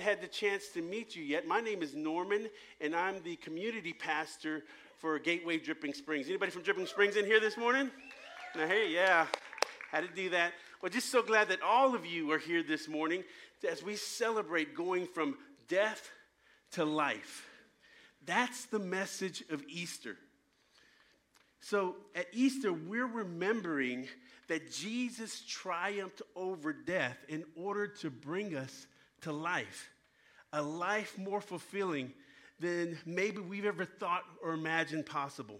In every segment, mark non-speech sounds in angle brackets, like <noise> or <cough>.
haven't had the chance to meet you yet, my name is Norman, and I'm the community pastor for Gateway Dripping Springs. Anybody from Dripping Springs in here this morning? Now, hey, yeah, had to do that. Well, just so glad that all of you are here this morning as we celebrate going from death to life. That's the message of Easter. So at Easter, we're remembering that Jesus triumphed over death in order to bring us to life, a life more fulfilling than maybe we've ever thought or imagined possible.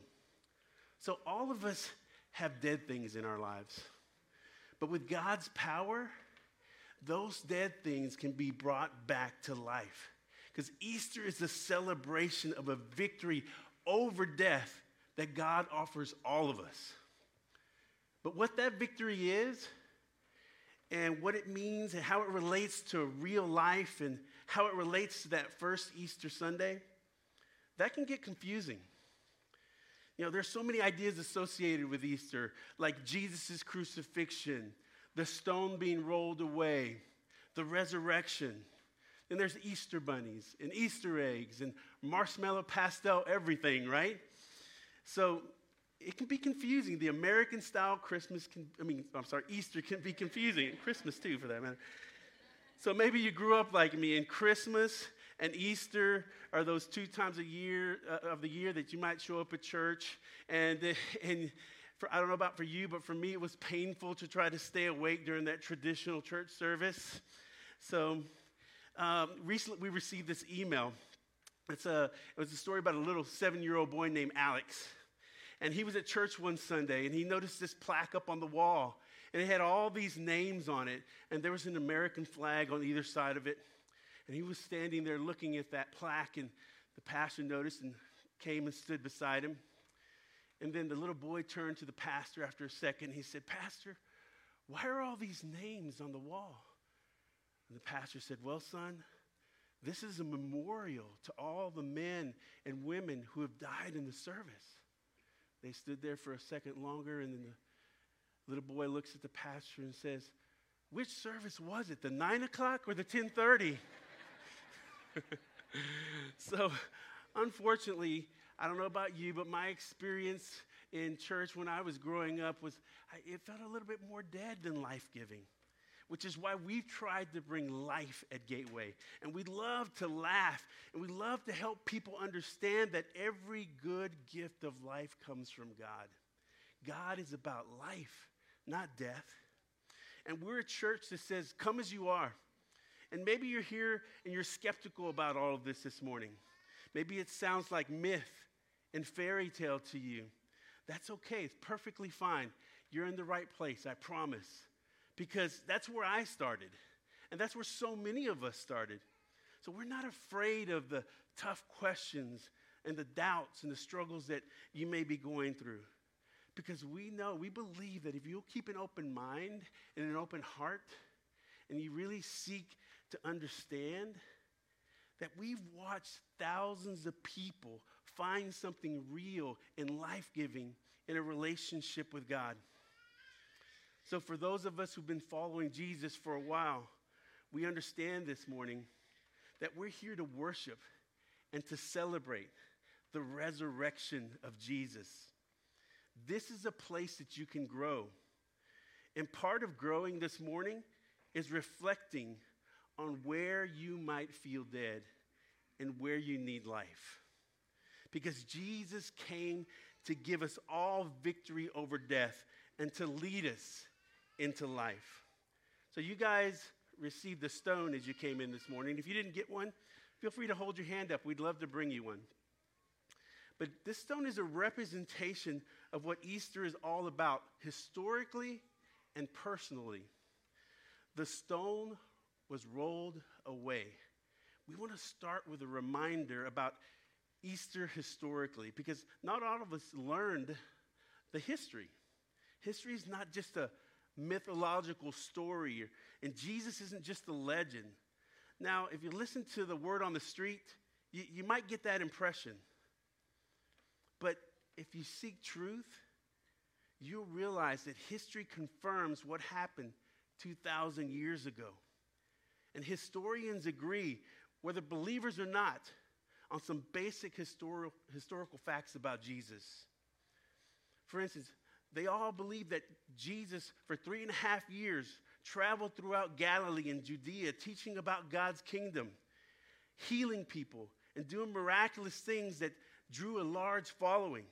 So all of us have dead things in our lives. But with God's power, those dead things can be brought back to life. Because Easter is the celebration of a victory over death that God offers all of us. But what that victory is, and what it means, and how it relates to real life, and how it relates to that first Easter Sunday, that can get confusing. You know, there's so many ideas associated with Easter, like Jesus' crucifixion, the stone being rolled away, the resurrection. Then there's Easter bunnies and Easter eggs and marshmallow pastel everything, right? So it can be confusing. The American style Christmas can, I mean, I'm sorry, Easter can be confusing, and Christmas too, for that matter. So maybe you grew up like me, and Christmas and Easter are those two times a year uh, of the year that you might show up at church, and <laughs> and for, I don't know about for you, but for me, it was painful to try to stay awake during that traditional church service. So um, recently, we received this email. It's a, it was a story about a little seven year old boy named Alex. And he was at church one Sunday and he noticed this plaque up on the wall. And it had all these names on it. And there was an American flag on either side of it. And he was standing there looking at that plaque. And the pastor noticed and came and stood beside him. And then the little boy turned to the pastor after a second. He said, Pastor, why are all these names on the wall? And the pastor said, Well, son, this is a memorial to all the men and women who have died in the service. They stood there for a second longer, and then the little boy looks at the pastor and says, Which service was it, the 9 o'clock or the 1030? <laughs> so, unfortunately, I don't know about you, but my experience in church when I was growing up was it felt a little bit more dead than life giving, which is why we've tried to bring life at Gateway. And we love to laugh and we love to help people understand that every good gift of life comes from God. God is about life, not death. And we're a church that says, Come as you are. And maybe you're here and you're skeptical about all of this this morning. Maybe it sounds like myth and fairy tale to you, that's okay. It's perfectly fine. You're in the right place, I promise. Because that's where I started. And that's where so many of us started. So we're not afraid of the tough questions and the doubts and the struggles that you may be going through. Because we know, we believe that if you'll keep an open mind and an open heart, and you really seek to understand, that we've watched thousands of people find something real and life giving in a relationship with God. So, for those of us who've been following Jesus for a while, we understand this morning that we're here to worship and to celebrate the resurrection of Jesus. This is a place that you can grow. And part of growing this morning is reflecting on where you might feel dead and where you need life because Jesus came to give us all victory over death and to lead us into life. So, you guys received a stone as you came in this morning. If you didn't get one, feel free to hold your hand up. We'd love to bring you one. But this stone is a representation of what Easter is all about, historically and personally. The stone was rolled away. We want to start with a reminder about Easter historically because not all of us learned the history. History is not just a mythological story, and Jesus isn't just a legend. Now, if you listen to the word on the street, you, you might get that impression. But if you seek truth, you'll realize that history confirms what happened 2,000 years ago. And historians agree, whether believers or not, on some basic historical, historical facts about Jesus. For instance, they all believe that Jesus, for three and a half years, traveled throughout Galilee and Judea, teaching about God's kingdom, healing people, and doing miraculous things that drew a large following.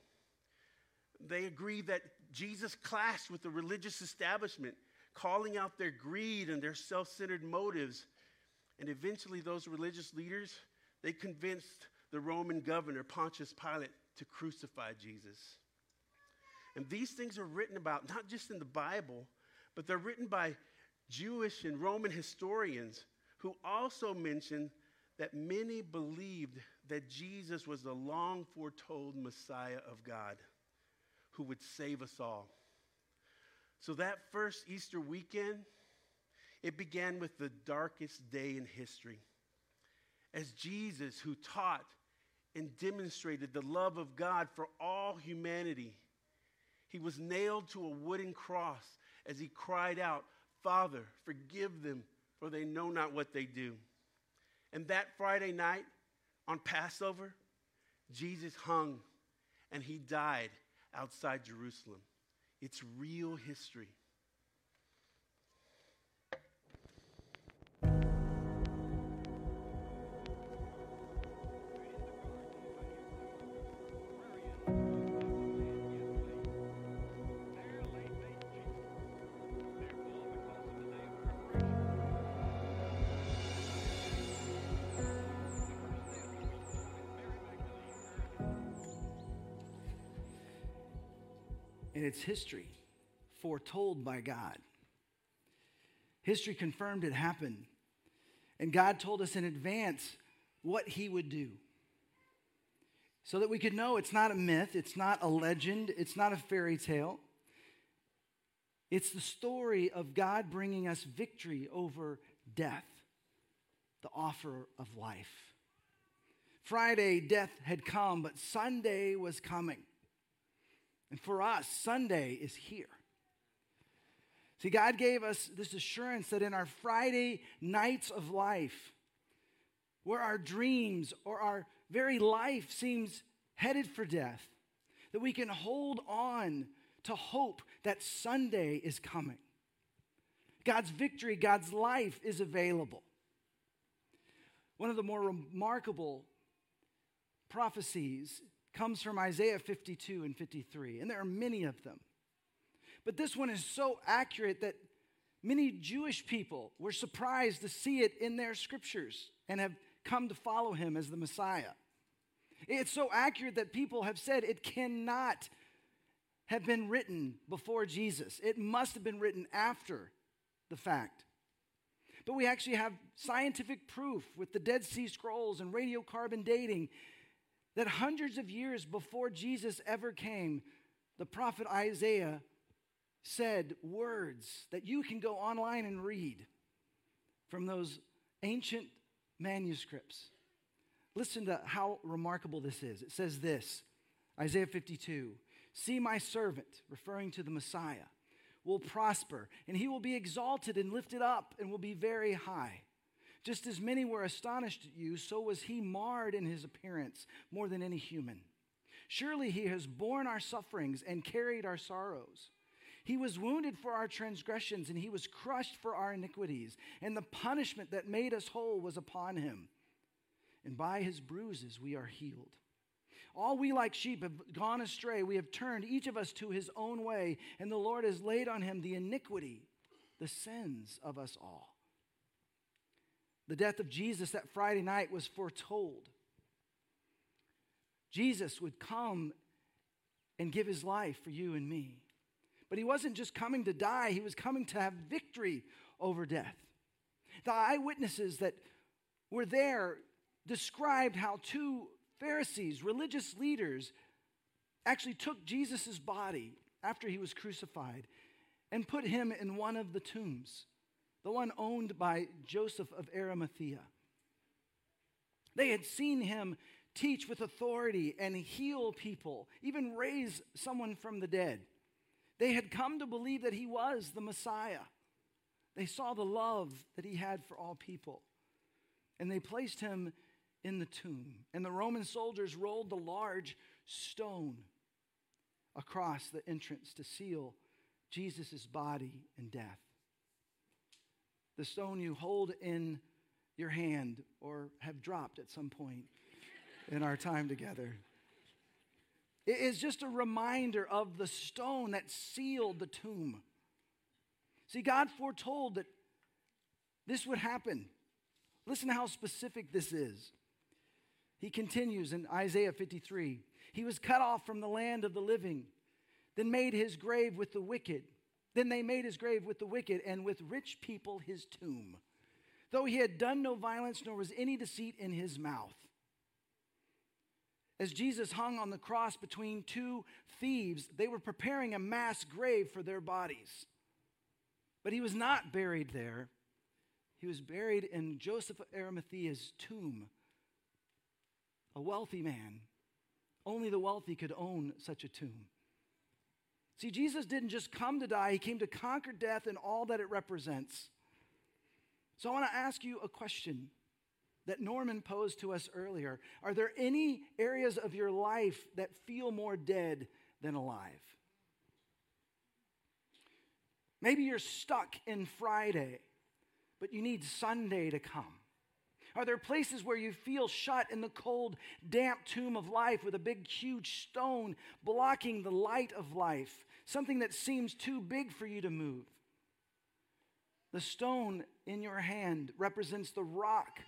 They agree that Jesus clashed with the religious establishment, calling out their greed and their self centered motives. And eventually, those religious leaders, they convinced the Roman governor, Pontius Pilate, to crucify Jesus. And these things are written about not just in the Bible, but they're written by Jewish and Roman historians who also mention that many believed that Jesus was the long foretold Messiah of God who would save us all. So that first Easter weekend, it began with the darkest day in history. As Jesus, who taught and demonstrated the love of God for all humanity, he was nailed to a wooden cross as he cried out, Father, forgive them, for they know not what they do. And that Friday night on Passover, Jesus hung and he died outside Jerusalem. It's real history. It's history foretold by God. History confirmed it happened. And God told us in advance what He would do. So that we could know it's not a myth, it's not a legend, it's not a fairy tale. It's the story of God bringing us victory over death, the offer of life. Friday, death had come, but Sunday was coming. And for us, Sunday is here. See, God gave us this assurance that in our Friday nights of life, where our dreams or our very life seems headed for death, that we can hold on to hope that Sunday is coming. God's victory, God's life is available. One of the more remarkable prophecies comes from Isaiah 52 and 53, and there are many of them. But this one is so accurate that many Jewish people were surprised to see it in their scriptures and have come to follow him as the Messiah. It's so accurate that people have said it cannot have been written before Jesus. It must have been written after the fact. But we actually have scientific proof with the Dead Sea Scrolls and radiocarbon dating that hundreds of years before Jesus ever came, the prophet Isaiah said words that you can go online and read from those ancient manuscripts. Listen to how remarkable this is. It says this Isaiah 52 See, my servant, referring to the Messiah, will prosper, and he will be exalted and lifted up and will be very high. Just as many were astonished at you, so was he marred in his appearance more than any human. Surely he has borne our sufferings and carried our sorrows. He was wounded for our transgressions, and he was crushed for our iniquities. And the punishment that made us whole was upon him. And by his bruises we are healed. All we like sheep have gone astray. We have turned each of us to his own way, and the Lord has laid on him the iniquity, the sins of us all. The death of Jesus that Friday night was foretold. Jesus would come and give his life for you and me. But he wasn't just coming to die, he was coming to have victory over death. The eyewitnesses that were there described how two Pharisees, religious leaders, actually took Jesus' body after he was crucified and put him in one of the tombs the one owned by Joseph of Arimathea. They had seen him teach with authority and heal people, even raise someone from the dead. They had come to believe that he was the Messiah. They saw the love that he had for all people. And they placed him in the tomb. And the Roman soldiers rolled the large stone across the entrance to seal Jesus' body and death. The stone you hold in your hand or have dropped at some point in our time together. It is just a reminder of the stone that sealed the tomb. See, God foretold that this would happen. Listen to how specific this is. He continues in Isaiah 53 He was cut off from the land of the living, then made his grave with the wicked. Then they made his grave with the wicked, and with rich people his tomb, though he had done no violence, nor was any deceit in his mouth. As Jesus hung on the cross between two thieves, they were preparing a mass grave for their bodies. But he was not buried there. He was buried in Joseph of Arimathea's tomb, a wealthy man. Only the wealthy could own such a tomb. See, Jesus didn't just come to die, he came to conquer death and all that it represents. So I want to ask you a question that Norman posed to us earlier. Are there any areas of your life that feel more dead than alive? Maybe you're stuck in Friday, but you need Sunday to come. Are there places where you feel shut in the cold, damp tomb of life with a big, huge stone blocking the light of life? Something that seems too big for you to move. The stone in your hand represents the rock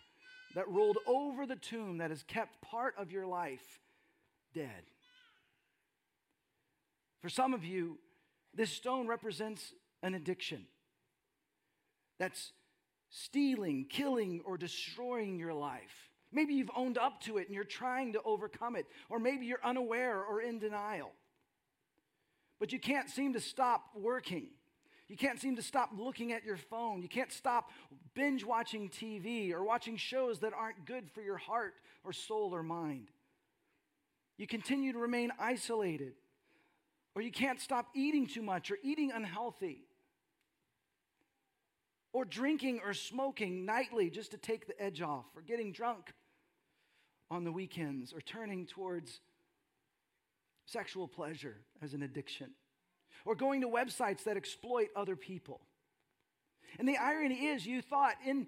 that rolled over the tomb that has kept part of your life dead. For some of you, this stone represents an addiction that's stealing, killing, or destroying your life. Maybe you've owned up to it and you're trying to overcome it, or maybe you're unaware or in denial. But you can't seem to stop working. You can't seem to stop looking at your phone. You can't stop binge watching TV or watching shows that aren't good for your heart or soul or mind. You continue to remain isolated, or you can't stop eating too much or eating unhealthy or drinking or smoking nightly just to take the edge off, or getting drunk on the weekends, or turning towards sexual pleasure as an addiction, or going to websites that exploit other people. And the irony is, you thought in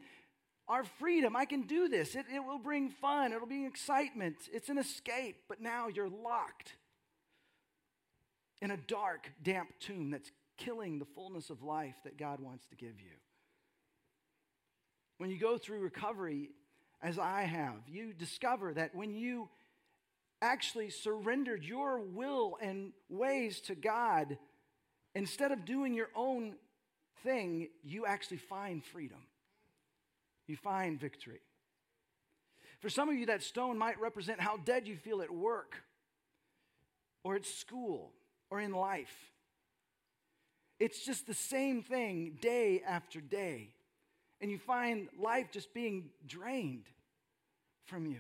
our freedom, I can do this. It, it will bring fun, it'll bring excitement, it's an escape, but now you're locked in a dark, damp tomb that's killing the fullness of life that God wants to give you. When you go through recovery, as I have, you discover that when you actually surrendered your will and ways to God, instead of doing your own thing, you actually find freedom. You find victory. For some of you, that stone might represent how dead you feel at work, or at school, or in life. It's just the same thing day after day and you find life just being drained from you.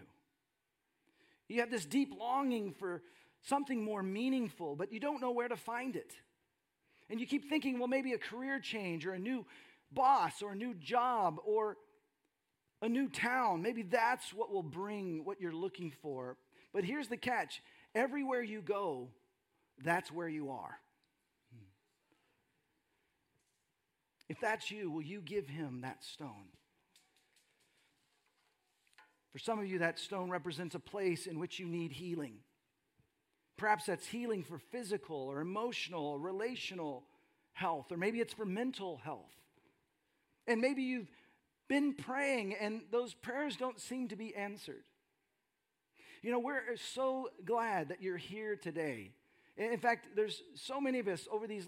You have this deep longing for something more meaningful, but you don't know where to find it. And you keep thinking, well, maybe a career change or a new boss or a new job or a new town. Maybe that's what will bring what you're looking for. But here's the catch everywhere you go, that's where you are. If that's you, will you give him that stone? For some of you, that stone represents a place in which you need healing. Perhaps that's healing for physical or emotional or relational health, or maybe it's for mental health. And maybe you've been praying and those prayers don't seem to be answered. You know, we're so glad that you're here today. In fact, there's so many of us over these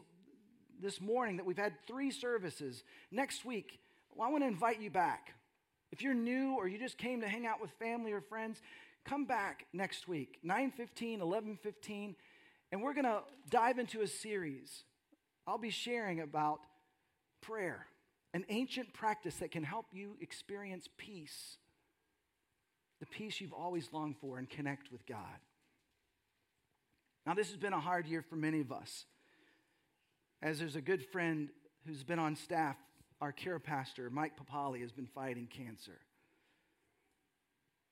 this morning that we've had three services. Next week, well, I want to invite you back. If you're new or you just came to hang out with family or friends, come back next week, 9:15, 11:15, and we're going to dive into a series. I'll be sharing about prayer, an ancient practice that can help you experience peace. The peace you've always longed for and connect with God. Now, this has been a hard year for many of us as there's a good friend who's been on staff our care pastor, Mike Papali, has been fighting cancer.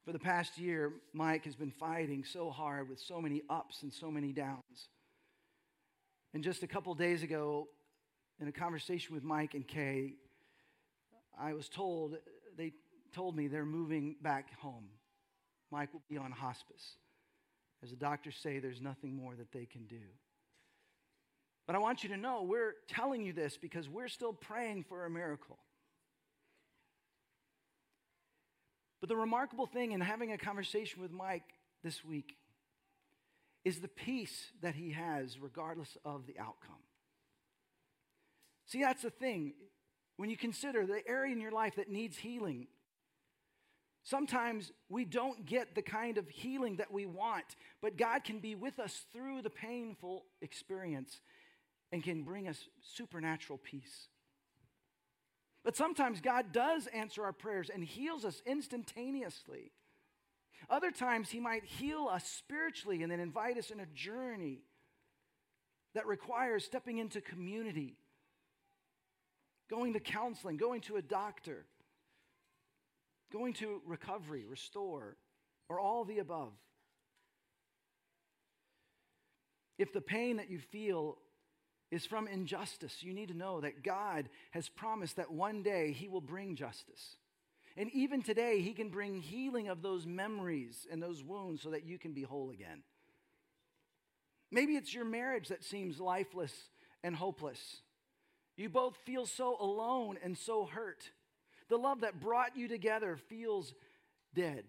For the past year, Mike has been fighting so hard with so many ups and so many downs. And just a couple days ago, in a conversation with Mike and Kay, I was told, they told me they're moving back home. Mike will be on hospice. As the doctors say, there's nothing more that they can do. But I want you to know we're telling you this because we're still praying for a miracle. But the remarkable thing in having a conversation with Mike this week is the peace that he has regardless of the outcome. See, that's the thing. When you consider the area in your life that needs healing, sometimes we don't get the kind of healing that we want, but God can be with us through the painful experience and can bring us supernatural peace. But sometimes God does answer our prayers and heals us instantaneously. Other times, He might heal us spiritually and then invite us in a journey that requires stepping into community, going to counseling, going to a doctor, going to recovery, restore, or all the above. If the pain that you feel is from injustice, you need to know that God has promised that one day He will bring justice. And even today, He can bring healing of those memories and those wounds so that you can be whole again. Maybe it's your marriage that seems lifeless and hopeless. You both feel so alone and so hurt. The love that brought you together feels dead.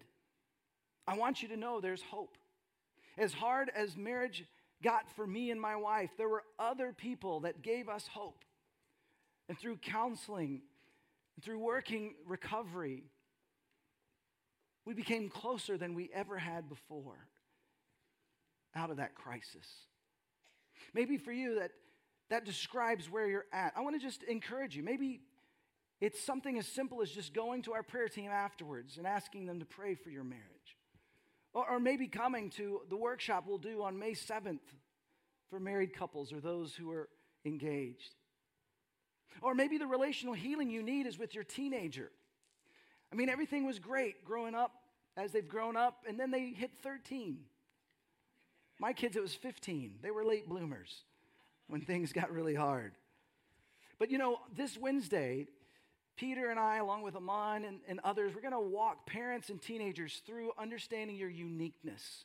I want you to know there's hope. As hard as marriage got for me and my wife, there were other people that gave us hope. And through counseling, and through working recovery, we became closer than we ever had before out of that crisis. Maybe for you that that describes where you're at. I want to just encourage you. Maybe it's something as simple as just going to our prayer team afterwards and asking them to pray for your marriage. Or, maybe coming to the workshop we'll do on May 7th for married couples or those who are engaged. Or maybe the relational healing you need is with your teenager. I mean, everything was great growing up as they've grown up, and then they hit 13. My kids, it was 15. They were late bloomers when things got really hard. But you know, this Wednesday, Peter and I, along with Amon and, and others, we're going to walk parents and teenagers through understanding your uniqueness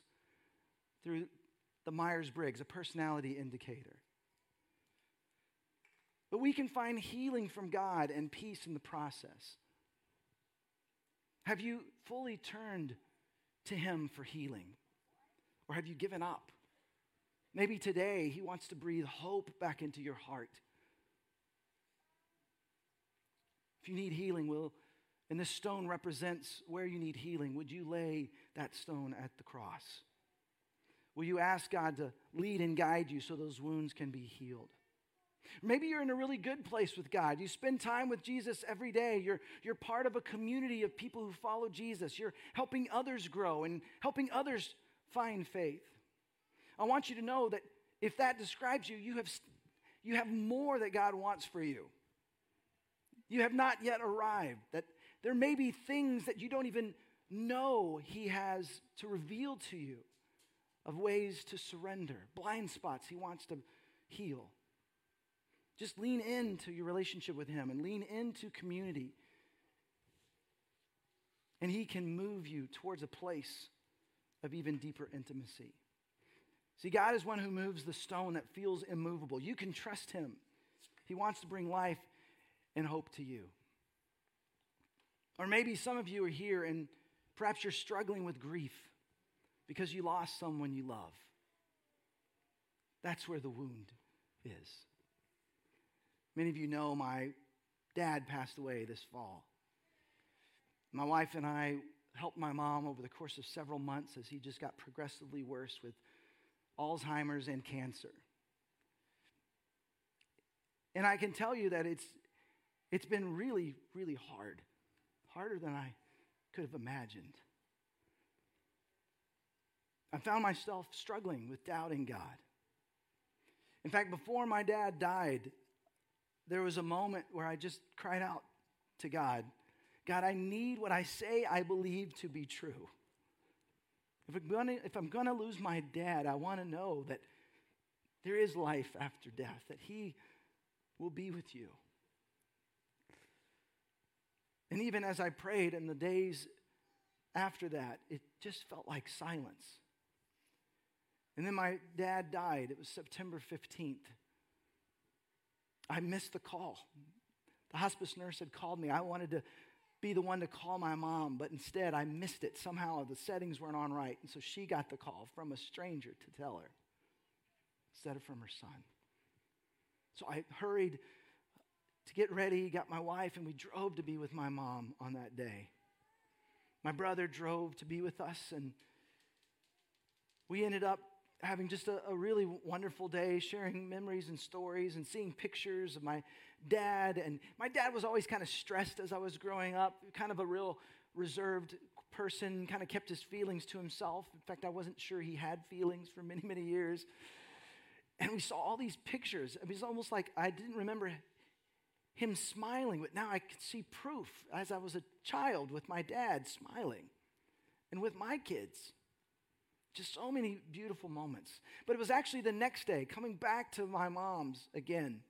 through the Myers Briggs, a personality indicator. But we can find healing from God and peace in the process. Have you fully turned to Him for healing? Or have you given up? Maybe today He wants to breathe hope back into your heart. If you need healing, will and this stone represents where you need healing, would you lay that stone at the cross? Will you ask God to lead and guide you so those wounds can be healed? Maybe you're in a really good place with God. You spend time with Jesus every day. You're, you're part of a community of people who follow Jesus. You're helping others grow and helping others find faith. I want you to know that if that describes you, you have, you have more that God wants for you. You have not yet arrived, that there may be things that you don't even know He has to reveal to you of ways to surrender, blind spots He wants to heal. Just lean into your relationship with Him and lean into community. And He can move you towards a place of even deeper intimacy. See, God is one who moves the stone that feels immovable. You can trust Him. He wants to bring life and hope to you. Or maybe some of you are here and perhaps you're struggling with grief because you lost someone you love. That's where the wound is. Many of you know my dad passed away this fall. My wife and I helped my mom over the course of several months as he just got progressively worse with Alzheimer's and cancer. And I can tell you that it's, it's been really, really hard, harder than I could have imagined. I found myself struggling with doubting God. In fact, before my dad died, there was a moment where I just cried out to God God, I need what I say I believe to be true. If I'm gonna, if I'm gonna lose my dad, I wanna know that there is life after death, that he will be with you. And even as I prayed in the days after that, it just felt like silence. And then my dad died. It was September 15th. I missed the call. The hospice nurse had called me. I wanted to be the one to call my mom, but instead I missed it. Somehow the settings weren't on right. And so she got the call from a stranger to tell her instead of from her son. So I hurried to get ready, got my wife, and we drove to be with my mom on that day. My brother drove to be with us, and we ended up having just a, a, really wonderful day, sharing memories and stories and seeing pictures of my dad. And my dad was always kind of stressed as I was growing up, kind of a real reserved person, kind of kept his feelings to himself. In fact, I wasn't sure he had feelings for many, many years. And we saw all these pictures. It was almost like I didn't remember him smiling, but now I could see proof as I was a child with my dad smiling and with my kids. Just so many beautiful moments. But it was actually the next day, coming back to my mom's again,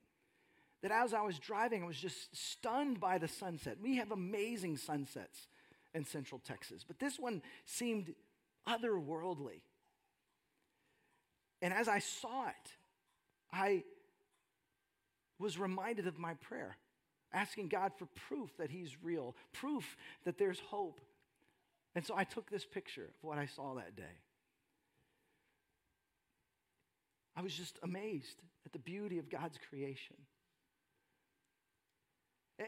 that as I was driving, I was just stunned by the sunset. We have amazing sunsets in Central Texas, but this one seemed otherworldly. And as I saw it, I was reminded of my prayer, asking God for proof that He's real, proof that there's hope. And so I took this picture of what I saw that day. I was just amazed at the beauty of God's creation.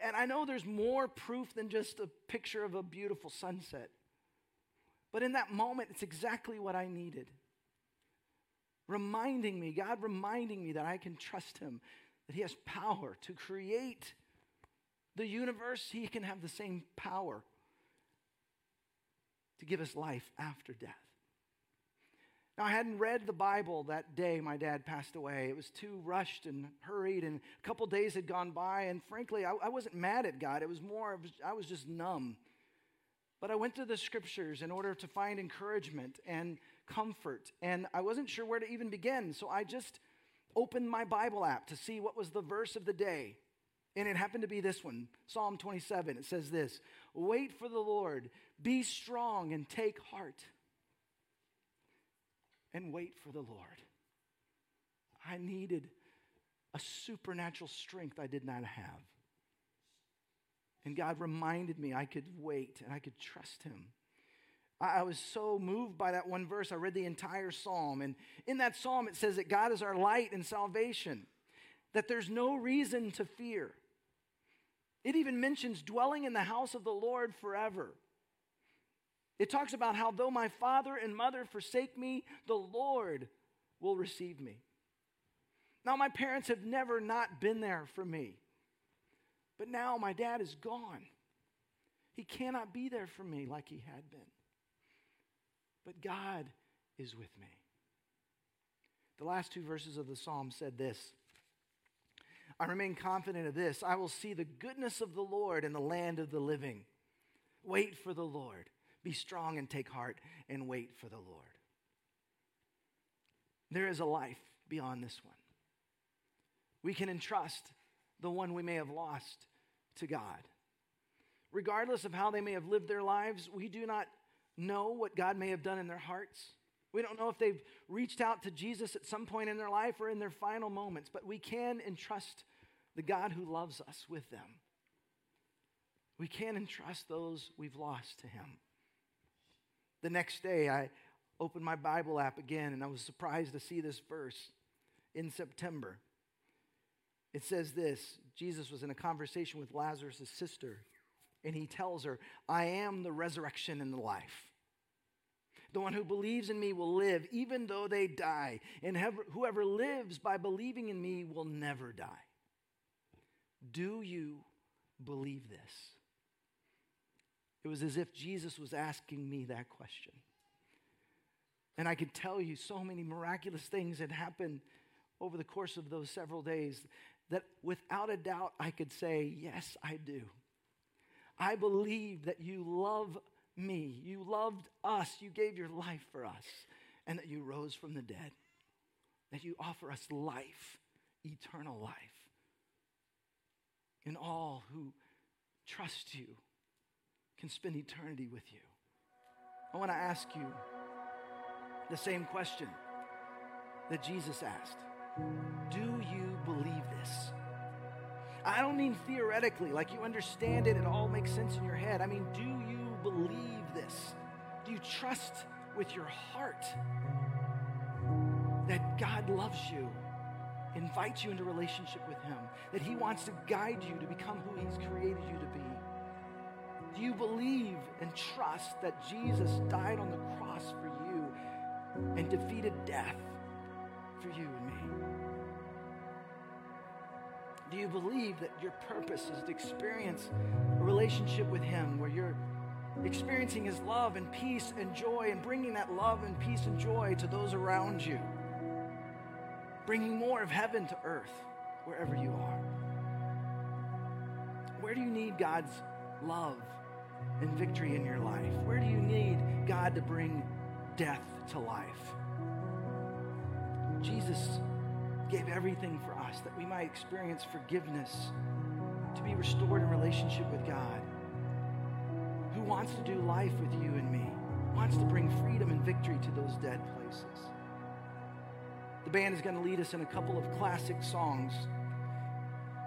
And I know there's more proof than just a picture of a beautiful sunset. But in that moment, it's exactly what I needed. Reminding me, God reminding me that I can trust Him, that He has power to create the universe. He can have the same power to give us life after death. Now, I hadn't read the Bible that day my dad passed away. It was too rushed and hurried, and a couple days had gone by, and frankly, I, I wasn't mad at God. It was more, I was just numb. But I went to the scriptures in order to find encouragement and comfort, and I wasn't sure where to even begin, so I just opened my Bible app to see what was the verse of the day. And it happened to be this one, Psalm 27. It says this Wait for the Lord, be strong, and take heart and wait for the Lord. I needed a supernatural strength I did not have. And God reminded me I could wait and I could trust Him. I was so moved by that one verse. I read the entire psalm. And in that psalm, it says that God is our light and salvation, that there's no reason to fear. It even mentions dwelling in the house of the Lord forever. It talks about how though my father and mother forsake me, the Lord will receive me. Now, my parents have never not been there for me. But now my dad is gone. He cannot be there for me like he had been. But God is with me. The last two verses of the psalm said this I remain confident of this I will see the goodness of the Lord in the land of the living. Wait for the Lord. Be strong and take heart and wait for the Lord. There is a life beyond this one. We can entrust the one we may have lost to God. Regardless of how they may have lived their lives, we do not know what God may have done in their hearts. We don't know if they've reached out to Jesus at some point in their life or in their final moments, but we can entrust the God who loves us with them. We can entrust those we've lost to Him. The next day, I opened my Bible app again and I was surprised to see this verse in September. It says this Jesus was in a conversation with Lazarus' sister, and he tells her, I am the resurrection and the life. The one who believes in me will live even though they die, and whoever lives by believing in me will never die. Do you believe this? It was as if Jesus was asking me that question. And I could tell you so many miraculous things had happened over the course of those several days that without a doubt I could say, Yes, I do. I believe that you love me. You loved us. You gave your life for us, and that you rose from the dead. That you offer us life, eternal life. And all who trust you can spend eternity with you. I want to ask you the same question that Jesus asked Do you believe this? I don't mean theoretically, like you understand it, it all makes sense in your head. I mean, do you believe this? Do you trust with your heart that God loves you, invites you into relationship with Him, that He wants to guide you to become who He's created you to be? Do you believe and trust that Jesus died on the cross for you and defeated death for you and me? Do you believe that your purpose is to experience a relationship with Him where you're experiencing His love and peace and joy and bringing that love and peace and joy to those around you? Bringing more of heaven to earth wherever you are. Where do you need God's love and victory in your life? Where do you need God to bring death to life? Jesus gave everything for us that we might experience forgiveness, to be restored in relationship with God, who wants to do life with you and me, wants to bring freedom and victory to those dead places. The band is going to lead us in a couple of classic songs.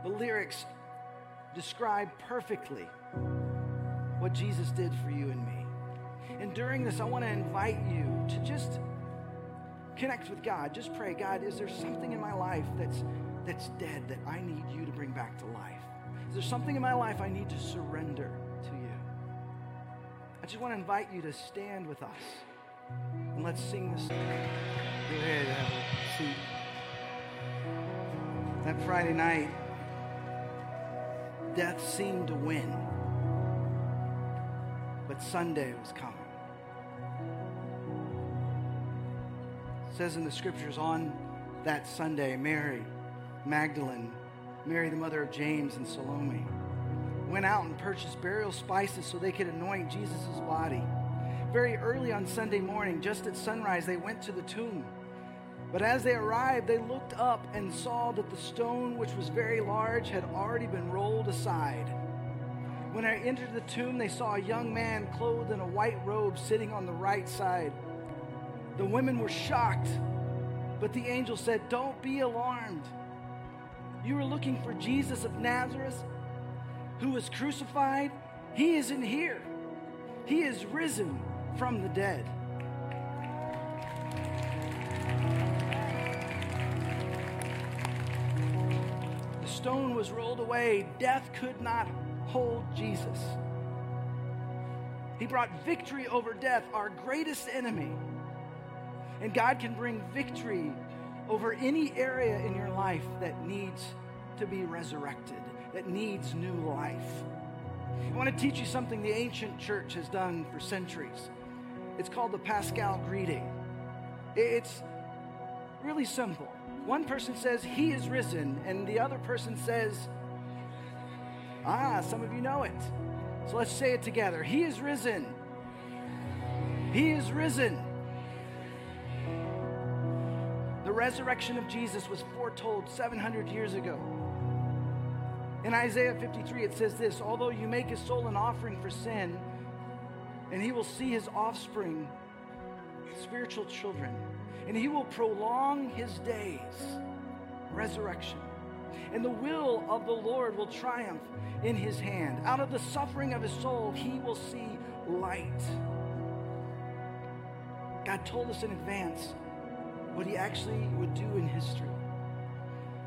The lyrics describe perfectly what Jesus did for you and me. And during this, I want to invite you to just connect with God. Just pray, God, is there something in my life that's, that's dead that I need you to bring back to life? Is there something in my life I need to surrender to you? I just want to invite you to stand with us and let's sing this. Seat. That Friday night, death seemed to win, but Sunday was coming. Says in the scriptures on that Sunday, Mary Magdalene, Mary the mother of James and Salome, went out and purchased burial spices so they could anoint Jesus' body. Very early on Sunday morning, just at sunrise, they went to the tomb. But as they arrived, they looked up and saw that the stone, which was very large, had already been rolled aside. When they entered the tomb, they saw a young man clothed in a white robe sitting on the right side. The women were shocked, but the angel said, Don't be alarmed. You are looking for Jesus of Nazareth, who was crucified. He isn't here, he is risen from the dead. The stone was rolled away. Death could not hold Jesus. He brought victory over death, our greatest enemy. And God can bring victory over any area in your life that needs to be resurrected, that needs new life. I want to teach you something the ancient church has done for centuries. It's called the Paschal greeting. It's really simple. One person says, He is risen, and the other person says, Ah, some of you know it. So let's say it together. He is risen. He is risen resurrection of Jesus was foretold 700 years ago. In Isaiah 53, it says this Although you make his soul an offering for sin, and he will see his offspring, spiritual children, and he will prolong his days, resurrection. And the will of the Lord will triumph in his hand. Out of the suffering of his soul, he will see light. God told us in advance what he actually would do in history.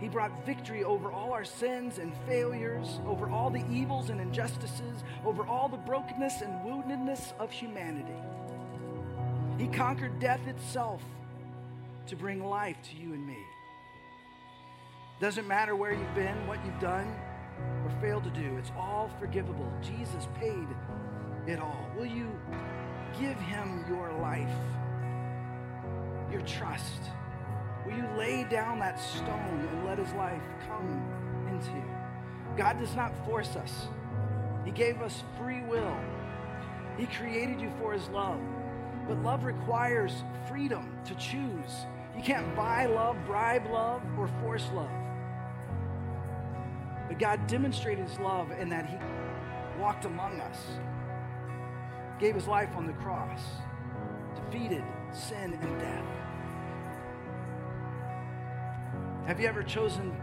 He brought victory over all our sins and failures, over all the evils and injustices, over all the brokenness and woundedness of humanity. He conquered death itself to bring life to you and me. Doesn't matter where you've been, what you've done, or failed to do, it's all forgivable. Jesus paid it all. Will you give him your life? Trust? Will you lay down that stone and let his life come into. You? God does not force us, He gave us free will. He created you for His love. But love requires freedom to choose. You can't buy love, bribe love, or force love. But God demonstrated His love in that He walked among us, gave His life on the cross, defeated sin and death. Have you ever chosen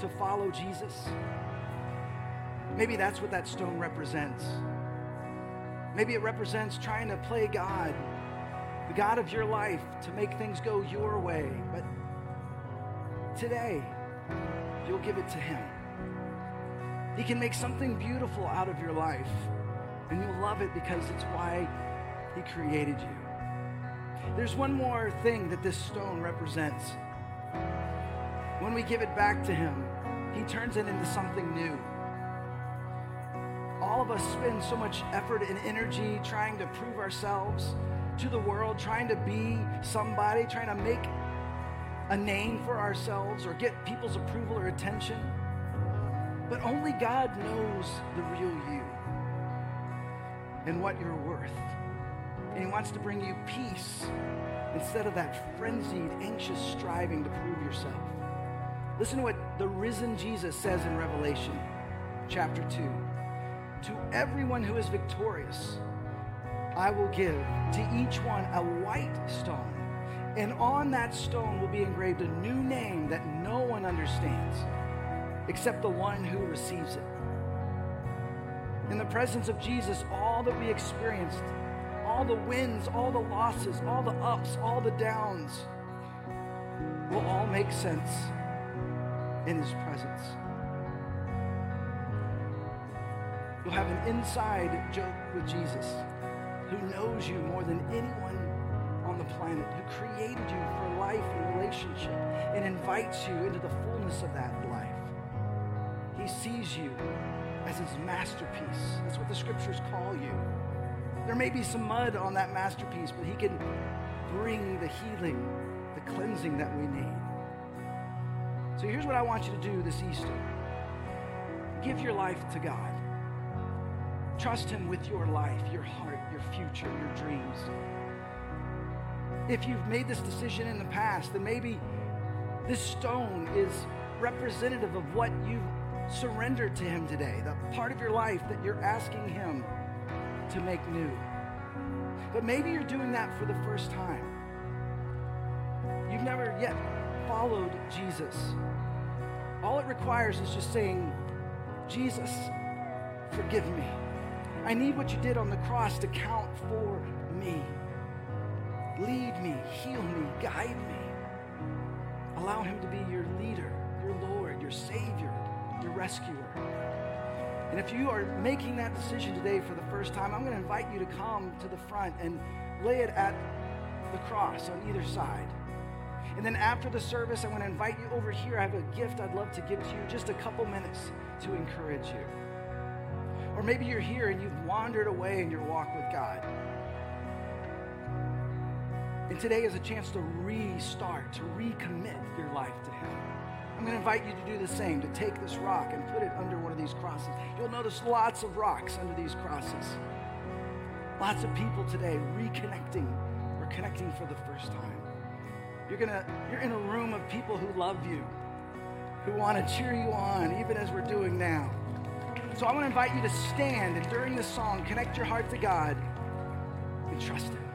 to follow Jesus? Maybe that's what that stone represents. Maybe it represents trying to play God, the God of your life, to make things go your way. But today, you'll give it to Him. He can make something beautiful out of your life, and you'll love it because it's why He created you. There's one more thing that this stone represents. When we give it back to Him, He turns it into something new all of us spend so much effort and energy trying to prove ourselves to the world, trying to be somebody, trying to make a name for ourselves or get people's approval or attention. But only God knows the real you and what you're worth. And He wants to bring you peace instead of that frenzied, anxious striving to prove yourself. Listen to what the risen Jesus says in Revelation chapter 2 to everyone who is victorious, I will give. To each one a white stone, and on that stone will be engraved a new name that no one understands except the one who receives it. In the presence of Jesus, all that we experienced, all the wins, all the losses, all the ups, all the downs, will all make sense in his presence. You'll have an inside joke with Jesus who knows you more than anyone on the planet, who created you for life and relationship and invites you into the fullness of that life. He sees you as his masterpiece. That's what the scriptures call you. There may be some mud on that masterpiece, but he can bring the healing, the cleansing that we need. So here's what I want you to do this Easter give your life to God. Trust Him with your life, your heart, your future, your dreams. If you've made this decision in the past, then maybe this stone is representative of what you've surrendered to Him today, the part of your life that you're asking Him to make new. But maybe you're doing that for the first time. You've never yet followed Jesus. All it requires is just saying, Jesus, forgive me. I need what you did on the cross to count for me. Lead me, heal me, guide me. Allow him to be your leader, your Lord, your Savior, your rescuer. And if you are making that decision today for the first time, I'm going to invite you to come to the front and lay it at the cross on either side. And then after the service, I'm going to invite you over here. I have a gift I'd love to give to you, just a couple minutes to encourage you. Or maybe you're here and you've wandered away in your walk with God. And today is a chance to restart, to recommit your life to Him. I'm going to invite you to do the same, to take this rock and put it under one of these crosses. You'll notice lots of rocks under these crosses. Lots of people today reconnecting or connecting for the first time. You're gonna you're in a room of people who love you, who want to cheer you on, even as we're doing now. So I want to invite you to stand and during this song, connect your heart to God and trust Him.